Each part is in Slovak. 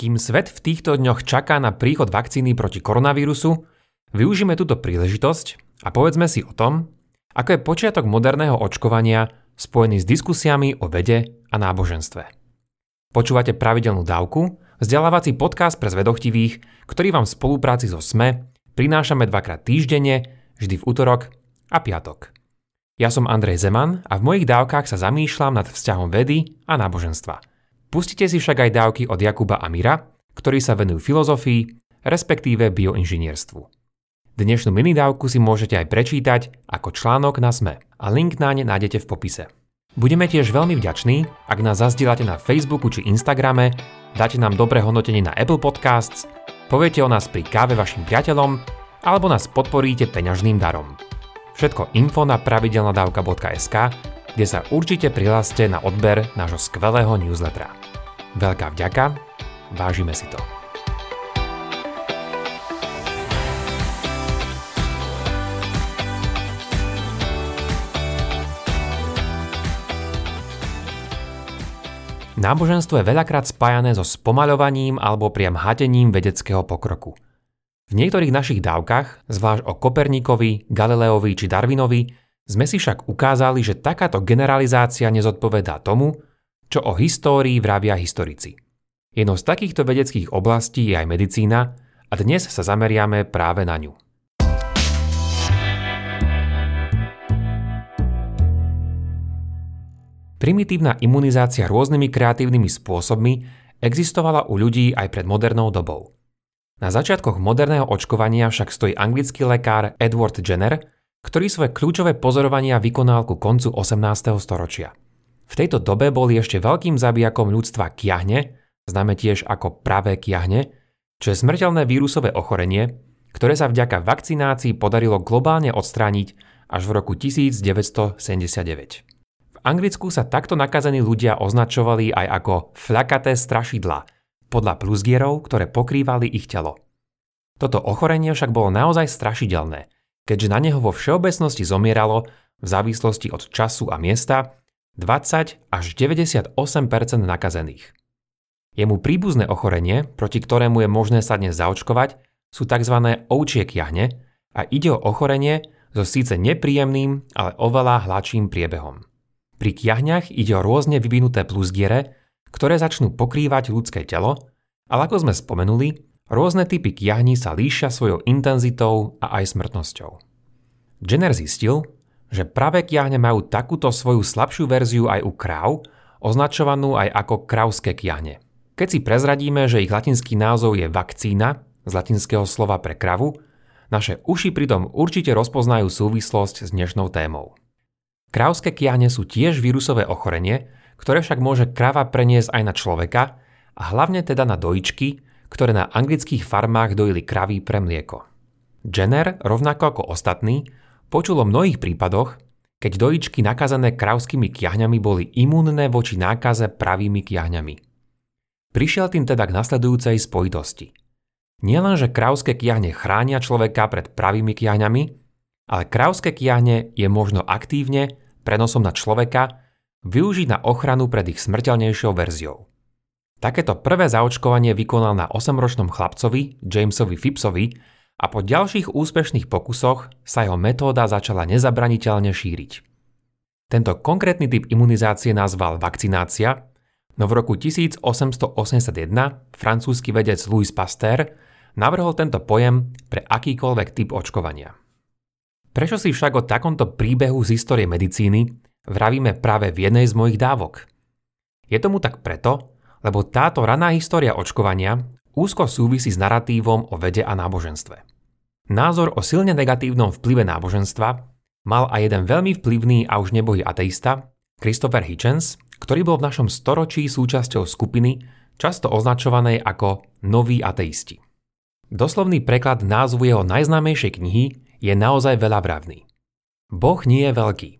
Kým svet v týchto dňoch čaká na príchod vakcíny proti koronavírusu, využíme túto príležitosť a povedzme si o tom, ako je počiatok moderného očkovania spojený s diskusiami o vede a náboženstve. Počúvate pravidelnú dávku, vzdelávací podcast pre zvedochtivých, ktorý vám v spolupráci so SME prinášame dvakrát týždenne, vždy v útorok a piatok. Ja som Andrej Zeman a v mojich dávkach sa zamýšľam nad vzťahom vedy a náboženstva – Pustite si však aj dávky od Jakuba Amira, ktorí sa venujú filozofii, respektíve bioinžinierstvu. Dnešnú minidávku si môžete aj prečítať ako článok na SME a link na ne nájdete v popise. Budeme tiež veľmi vďační, ak nás zazdielate na Facebooku či Instagrame, dáte nám dobré hodnotenie na Apple Podcasts, poviete o nás pri káve vašim priateľom alebo nás podporíte peňažným darom. Všetko info na pravidelnadavka.sk, kde sa určite prihláste na odber nášho skvelého newslettera. Veľká vďaka, vážime si to. Náboženstvo je veľakrát spájané so spomaľovaním alebo priam hatením vedeckého pokroku. V niektorých našich dávkach, zvlášť o Koperníkovi, Galileovi či Darwinovi, sme si však ukázali, že takáto generalizácia nezodpovedá tomu, čo o histórii vravia historici. Jednou z takýchto vedeckých oblastí je aj medicína a dnes sa zameriame práve na ňu. Primitívna imunizácia rôznymi kreatívnymi spôsobmi existovala u ľudí aj pred modernou dobou. Na začiatkoch moderného očkovania však stojí anglický lekár Edward Jenner, ktorý svoje kľúčové pozorovania vykonal ku koncu 18. storočia. V tejto dobe boli ešte veľkým zabijakom ľudstva kiahne, známe tiež ako pravé kiahne, čo je smrteľné vírusové ochorenie, ktoré sa vďaka vakcinácii podarilo globálne odstrániť až v roku 1979. V Anglicku sa takto nakazení ľudia označovali aj ako flakaté strašidla, podľa plusgierov, ktoré pokrývali ich telo. Toto ochorenie však bolo naozaj strašidelné, keďže na neho vo všeobecnosti zomieralo v závislosti od času a miesta 20 až 98% nakazených. Jemu príbuzné ochorenie, proti ktorému je možné sa dnes zaočkovať, sú tzv. ovčie kiahne a ide o ochorenie so síce nepríjemným, ale oveľa hladším priebehom. Pri kiahňach ide o rôzne vyvinuté plusgiere, ktoré začnú pokrývať ľudské telo, ale ako sme spomenuli, rôzne typy kiahní sa líšia svojou intenzitou a aj smrtnosťou. Jenner zistil, že pravé kiahne majú takúto svoju slabšiu verziu aj u kráv, označovanú aj ako krauské kiahne. Keď si prezradíme, že ich latinský názov je vakcína, z latinského slova pre kravu, naše uši pritom určite rozpoznajú súvislosť s dnešnou témou. Krauské kiahne sú tiež vírusové ochorenie, ktoré však môže krava preniesť aj na človeka a hlavne teda na dojičky, ktoré na anglických farmách dojili kraví pre mlieko. Jenner, rovnako ako ostatní, Počul o mnohých prípadoch, keď dojičky nakazané kravskými kiahňami boli imúnne voči nákaze pravými kiahňami. Prišiel tým teda k nasledujúcej spojitosti. Nielenže kravské kiahne chránia človeka pred pravými kiahňami, ale kravské kiahne je možno aktívne, prenosom na človeka, využiť na ochranu pred ich smrteľnejšou verziou. Takéto prvé zaočkovanie vykonal na 8-ročnom chlapcovi, Jamesovi Phippsovi, a po ďalších úspešných pokusoch sa jeho metóda začala nezabraniteľne šíriť. Tento konkrétny typ imunizácie nazval vakcinácia, no v roku 1881 francúzsky vedec Louis Pasteur navrhol tento pojem pre akýkoľvek typ očkovania. Prečo si však o takomto príbehu z histórie medicíny vravíme práve v jednej z mojich dávok? Je tomu tak preto, lebo táto raná história očkovania úzko súvisí s naratívom o vede a náboženstve. Názor o silne negatívnom vplyve náboženstva mal aj jeden veľmi vplyvný a už nebohý ateista, Christopher Hitchens, ktorý bol v našom storočí súčasťou skupiny, často označovanej ako noví ateisti. Doslovný preklad názvu jeho najznámejšej knihy je naozaj veľavravný. Boh nie je veľký.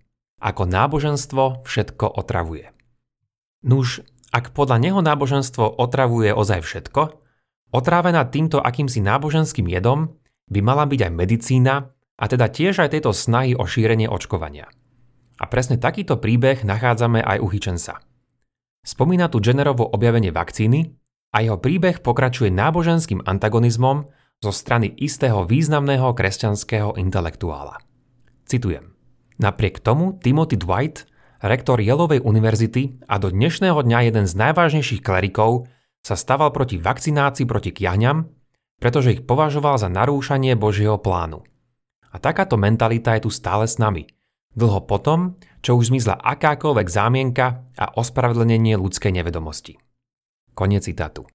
Ako náboženstvo všetko otravuje. Nuž, ak podľa neho náboženstvo otravuje ozaj všetko, otrávená týmto akýmsi náboženským jedom by mala byť aj medicína a teda tiež aj tejto snahy o šírenie očkovania. A presne takýto príbeh nachádzame aj u Hitchensa. Spomína tu Jennerovo objavenie vakcíny, a jeho príbeh pokračuje náboženským antagonizmom zo strany istého významného kresťanského intelektuála. Citujem. Napriek tomu Timothy Dwight, rektor Jelovej univerzity a do dnešného dňa jeden z najvážnejších klerikov, sa staval proti vakcinácii proti kiahňam, pretože ich považoval za narúšanie Božieho plánu. A takáto mentalita je tu stále s nami. Dlho potom, čo už zmizla akákoľvek zámienka a ospravedlnenie ľudskej nevedomosti. Konec citátu.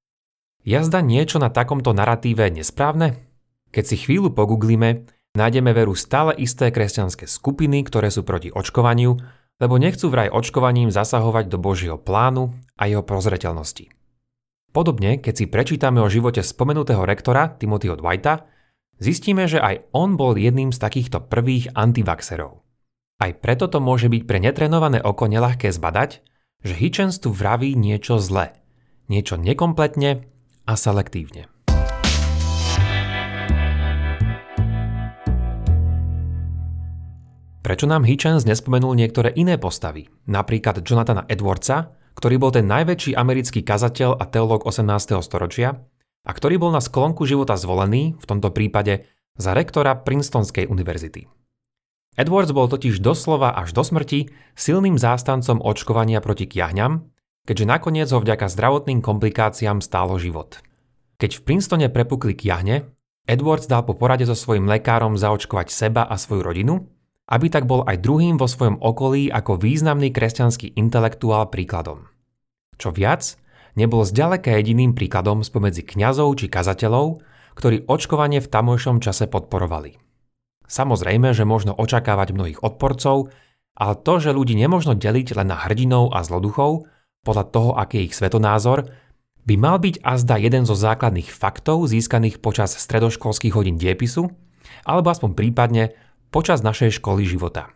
Jazda niečo na takomto naratíve nesprávne? Keď si chvíľu pogooglíme, Nájdeme veru stále isté kresťanské skupiny, ktoré sú proti očkovaniu, lebo nechcú vraj očkovaním zasahovať do Božieho plánu a jeho prozreteľnosti. Podobne, keď si prečítame o živote spomenutého rektora Timothyho Dwighta, zistíme, že aj on bol jedným z takýchto prvých antivaxerov. Aj preto to môže byť pre netrenované oko nelahké zbadať, že Hitchens tu vraví niečo zle, niečo nekompletne a selektívne. Prečo nám Hitchens nespomenul niektoré iné postavy, napríklad Jonathana Edwardsa, ktorý bol ten najväčší americký kazateľ a teológ 18. storočia a ktorý bol na sklonku života zvolený, v tomto prípade za rektora Princetonskej univerzity. Edwards bol totiž doslova až do smrti silným zástancom očkovania proti kiahňam, keďže nakoniec ho vďaka zdravotným komplikáciám stálo život. Keď v Princetone prepukli kiahne, Edwards dal po porade so svojím lekárom zaočkovať seba a svoju rodinu aby tak bol aj druhým vo svojom okolí ako významný kresťanský intelektuál príkladom. Čo viac, nebol zďaleka jediným príkladom spomedzi kňazov či kazateľov, ktorí očkovanie v tamojšom čase podporovali. Samozrejme, že možno očakávať mnohých odporcov, ale to, že ľudí nemožno deliť len na hrdinov a zloduchov, podľa toho, aký je ich svetonázor, by mal byť azda jeden zo základných faktov získaných počas stredoškolských hodín diepisu, alebo aspoň prípadne počas našej školy života.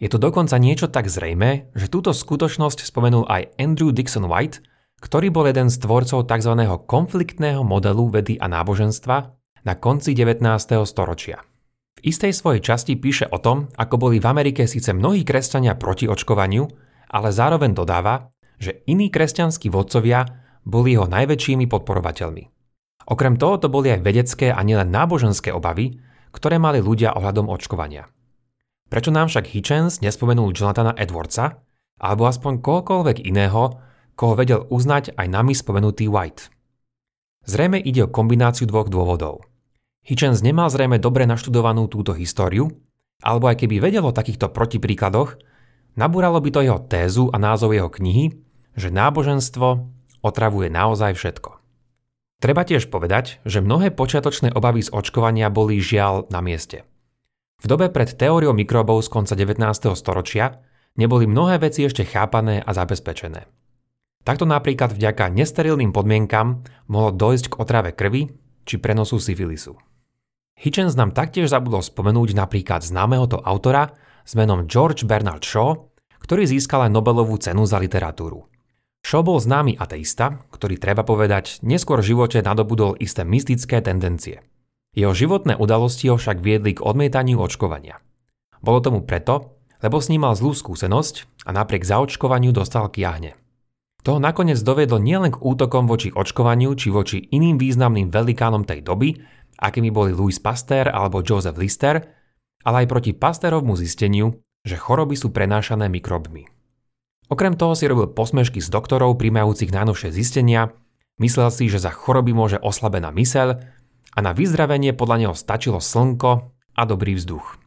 Je to dokonca niečo tak zrejme, že túto skutočnosť spomenul aj Andrew Dixon White, ktorý bol jeden z tvorcov tzv. konfliktného modelu vedy a náboženstva na konci 19. storočia. V istej svojej časti píše o tom, ako boli v Amerike síce mnohí kresťania proti očkovaniu, ale zároveň dodáva, že iní kresťanskí vodcovia boli jeho najväčšími podporovateľmi. Okrem toho to boli aj vedecké a nielen náboženské obavy, ktoré mali ľudia ohľadom očkovania. Prečo nám však Hitchens nespomenul Jonathana Edwardsa, alebo aspoň kohokoľvek iného, koho vedel uznať aj nami spomenutý White? Zrejme ide o kombináciu dvoch dôvodov. Hitchens nemal zrejme dobre naštudovanú túto históriu, alebo aj keby vedel o takýchto protipríkladoch, nabúralo by to jeho tézu a názov jeho knihy, že náboženstvo otravuje naozaj všetko. Treba tiež povedať, že mnohé počiatočné obavy z očkovania boli žiaľ na mieste. V dobe pred teóriou mikrobov z konca 19. storočia neboli mnohé veci ešte chápané a zabezpečené. Takto napríklad vďaka nesterilným podmienkam mohlo dojsť k otrave krvi či prenosu syfilisu. Hitchens nám taktiež zabudol spomenúť napríklad známeho to autora s menom George Bernard Shaw, ktorý získal aj Nobelovú cenu za literatúru. Shaw bol známy ateista, ktorý treba povedať neskôr v živote nadobudol isté mystické tendencie. Jeho životné udalosti ho však viedli k odmietaniu očkovania. Bolo tomu preto, lebo s ním mal zlú skúsenosť a napriek zaočkovaniu dostal kiahne. To nakoniec dovedlo nielen k útokom voči očkovaniu či voči iným významným velikánom tej doby, akými boli Louis Pasteur alebo Joseph Lister, ale aj proti Pasteurovmu zisteniu, že choroby sú prenášané mikrobmi. Okrem toho si robil posmešky s doktorov príjmajúcich najnovšie zistenia, myslel si, že za choroby môže oslabená myseľ a na vyzdravenie podľa neho stačilo slnko a dobrý vzduch.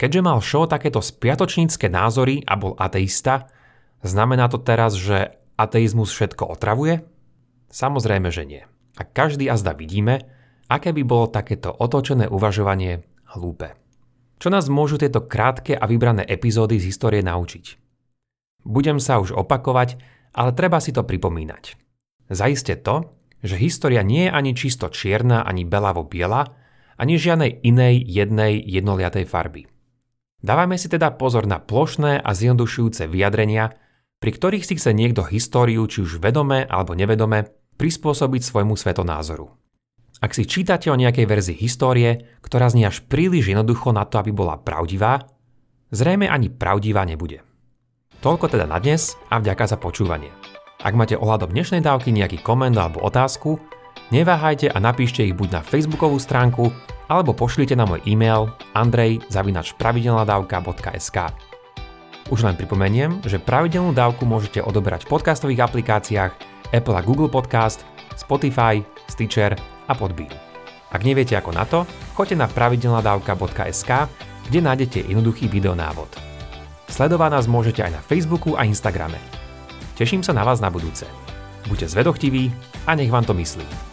Keďže mal Shaw takéto spiatočnícke názory a bol ateista, znamená to teraz, že ateizmus všetko otravuje? Samozrejme, že nie. A každý azda vidíme, aké by bolo takéto otočené uvažovanie hlúpe. Čo nás môžu tieto krátke a vybrané epizódy z histórie naučiť? Budem sa už opakovať, ale treba si to pripomínať. Zaiste to, že história nie je ani čisto čierna, ani belavo biela, ani žiadnej inej jednej jednoliatej farby. Dávame si teda pozor na plošné a zjednodušujúce vyjadrenia, pri ktorých si chce niekto históriu, či už vedome alebo nevedome, prispôsobiť svojmu svetonázoru. Ak si čítate o nejakej verzii histórie, ktorá znie až príliš jednoducho na to, aby bola pravdivá, zrejme ani pravdivá nebude. Toľko teda na dnes a vďaka za počúvanie. Ak máte ohľadom dnešnej dávky nejaký koment alebo otázku, neváhajte a napíšte ich buď na facebookovú stránku, alebo pošlite na môj e-mail andrej.pravidelnadavka.sk Už len pripomeniem, že pravidelnú dávku môžete odoberať v podcastových aplikáciách Apple a Google Podcast, Spotify, Stitcher a Podbean. Ak neviete ako na to, choďte na pravidelnadavka.sk, kde nájdete jednoduchý videonávod. Sledovať nás môžete aj na Facebooku a Instagrame. Teším sa na vás na budúce. Buďte zvedochtiví a nech vám to myslí.